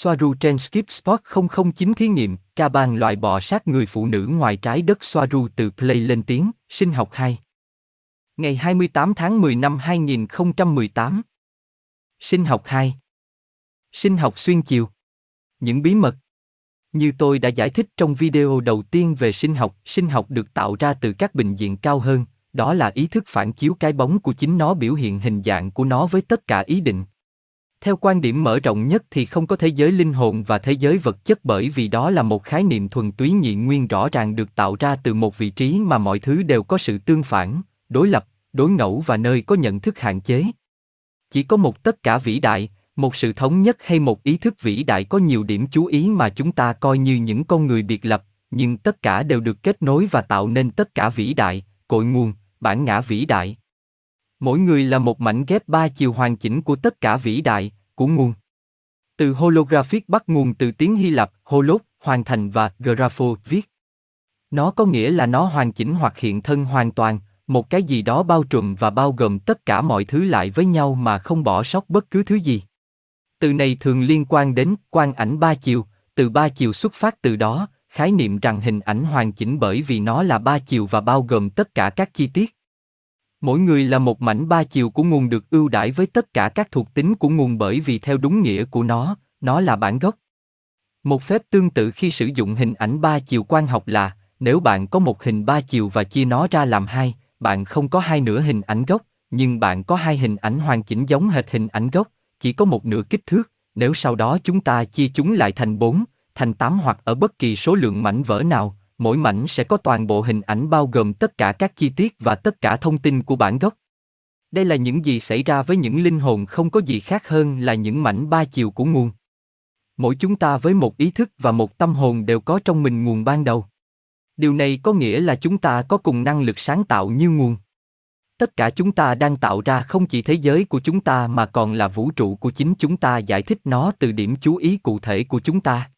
Soaru trên Skip Spot 009 thí nghiệm, ca bàn loại bỏ sát người phụ nữ ngoài trái đất Soaru từ Play lên tiếng, sinh học 2. Ngày 28 tháng 10 năm 2018. Sinh học 2. Sinh học xuyên chiều. Những bí mật. Như tôi đã giải thích trong video đầu tiên về sinh học, sinh học được tạo ra từ các bình diện cao hơn, đó là ý thức phản chiếu cái bóng của chính nó biểu hiện hình dạng của nó với tất cả ý định. Theo quan điểm mở rộng nhất thì không có thế giới linh hồn và thế giới vật chất bởi vì đó là một khái niệm thuần túy nhị nguyên rõ ràng được tạo ra từ một vị trí mà mọi thứ đều có sự tương phản, đối lập, đối ngẫu và nơi có nhận thức hạn chế. Chỉ có một tất cả vĩ đại, một sự thống nhất hay một ý thức vĩ đại có nhiều điểm chú ý mà chúng ta coi như những con người biệt lập, nhưng tất cả đều được kết nối và tạo nên tất cả vĩ đại, cội nguồn, bản ngã vĩ đại. Mỗi người là một mảnh ghép ba chiều hoàn chỉnh của tất cả vĩ đại, của nguồn. Từ holographic bắt nguồn từ tiếng Hy Lạp, holos, hoàn thành và grapho, viết. Nó có nghĩa là nó hoàn chỉnh hoặc hiện thân hoàn toàn, một cái gì đó bao trùm và bao gồm tất cả mọi thứ lại với nhau mà không bỏ sót bất cứ thứ gì. Từ này thường liên quan đến quan ảnh ba chiều, từ ba chiều xuất phát từ đó, khái niệm rằng hình ảnh hoàn chỉnh bởi vì nó là ba chiều và bao gồm tất cả các chi tiết. Mỗi người là một mảnh ba chiều của nguồn được ưu đãi với tất cả các thuộc tính của nguồn bởi vì theo đúng nghĩa của nó, nó là bản gốc. Một phép tương tự khi sử dụng hình ảnh ba chiều quan học là, nếu bạn có một hình ba chiều và chia nó ra làm hai, bạn không có hai nửa hình ảnh gốc, nhưng bạn có hai hình ảnh hoàn chỉnh giống hệt hình ảnh gốc, chỉ có một nửa kích thước, nếu sau đó chúng ta chia chúng lại thành bốn, thành tám hoặc ở bất kỳ số lượng mảnh vỡ nào, mỗi mảnh sẽ có toàn bộ hình ảnh bao gồm tất cả các chi tiết và tất cả thông tin của bản gốc. Đây là những gì xảy ra với những linh hồn không có gì khác hơn là những mảnh ba chiều của nguồn. Mỗi chúng ta với một ý thức và một tâm hồn đều có trong mình nguồn ban đầu. Điều này có nghĩa là chúng ta có cùng năng lực sáng tạo như nguồn. Tất cả chúng ta đang tạo ra không chỉ thế giới của chúng ta mà còn là vũ trụ của chính chúng ta giải thích nó từ điểm chú ý cụ thể của chúng ta.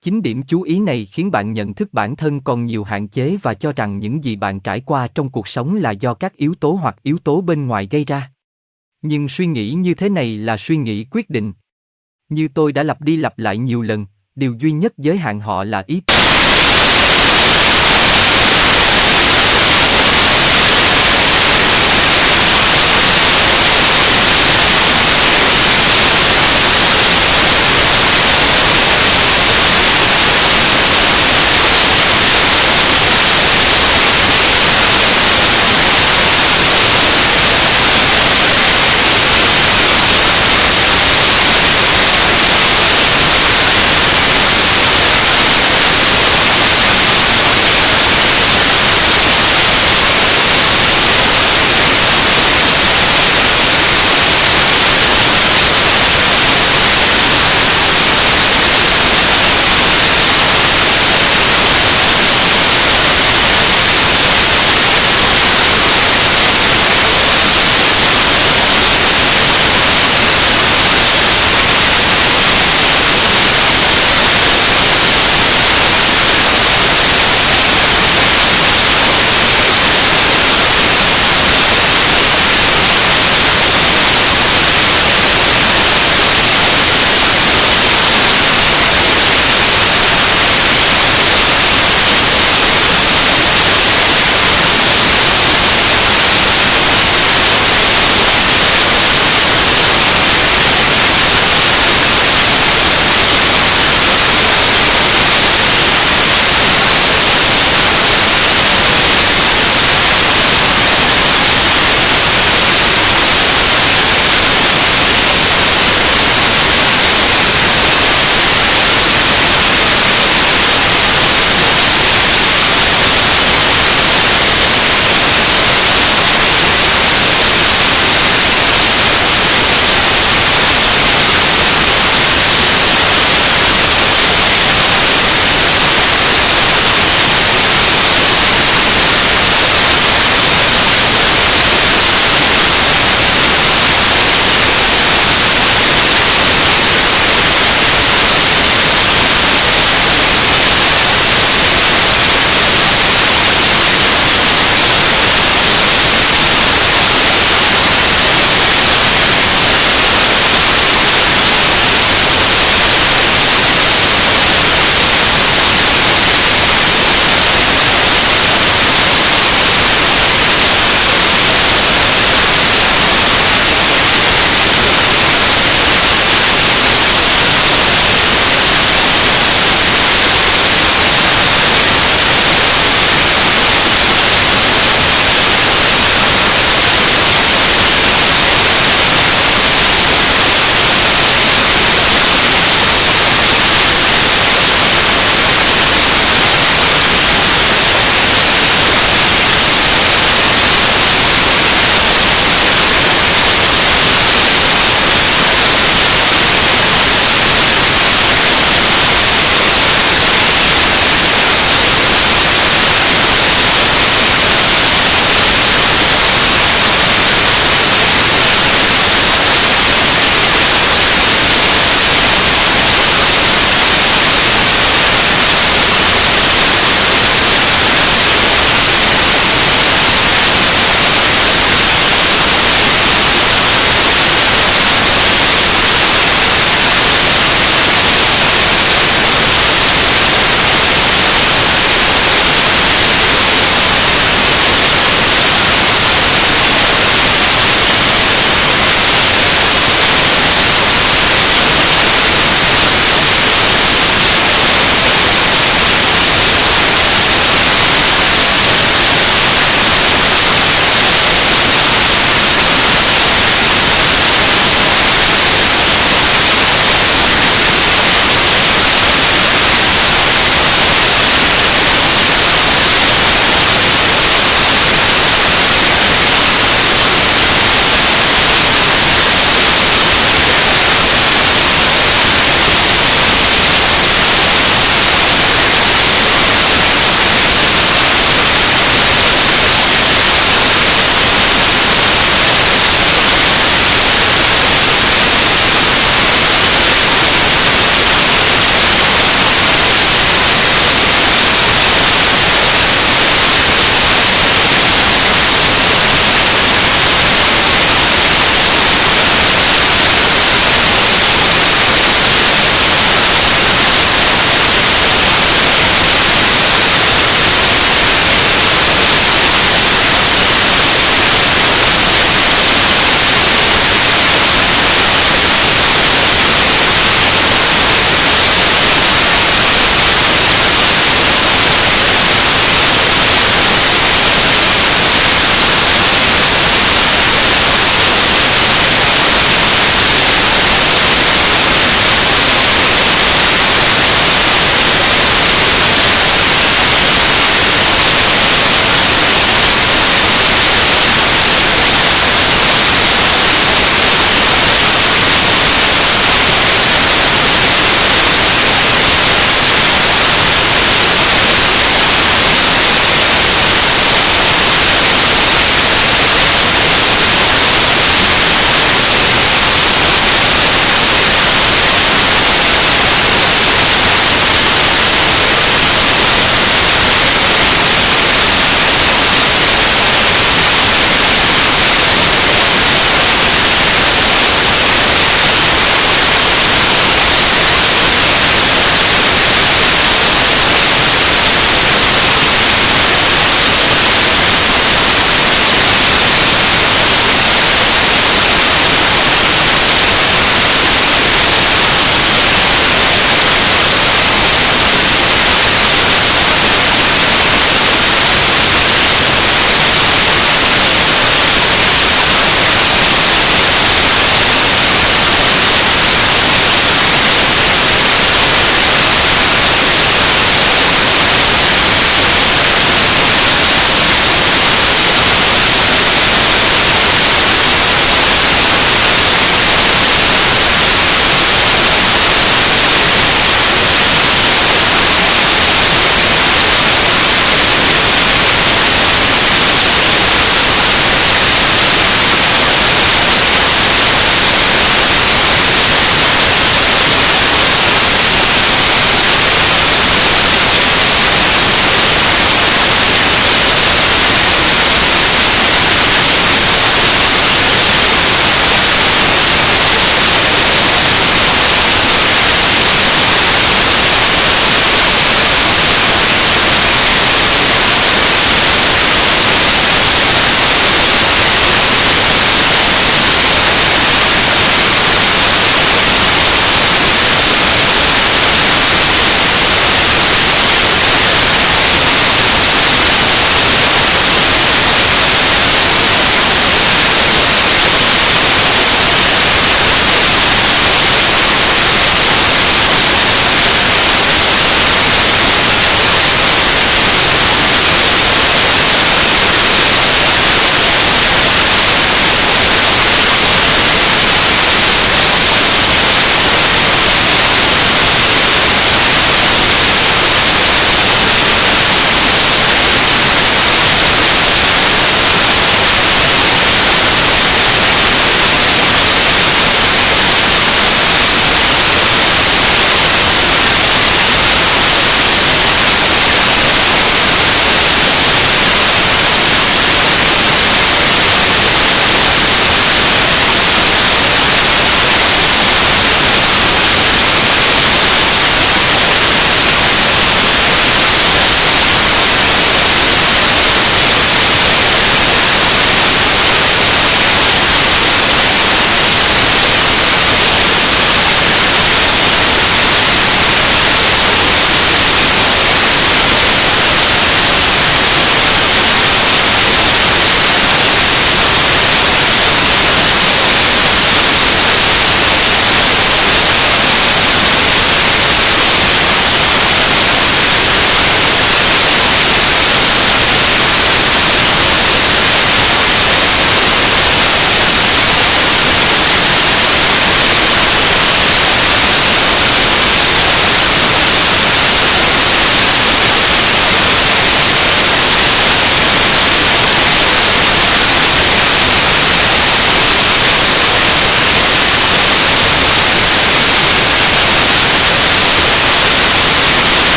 Chính điểm chú ý này khiến bạn nhận thức bản thân còn nhiều hạn chế và cho rằng những gì bạn trải qua trong cuộc sống là do các yếu tố hoặc yếu tố bên ngoài gây ra. Nhưng suy nghĩ như thế này là suy nghĩ quyết định. Như tôi đã lặp đi lặp lại nhiều lần, điều duy nhất giới hạn họ là ý tưởng.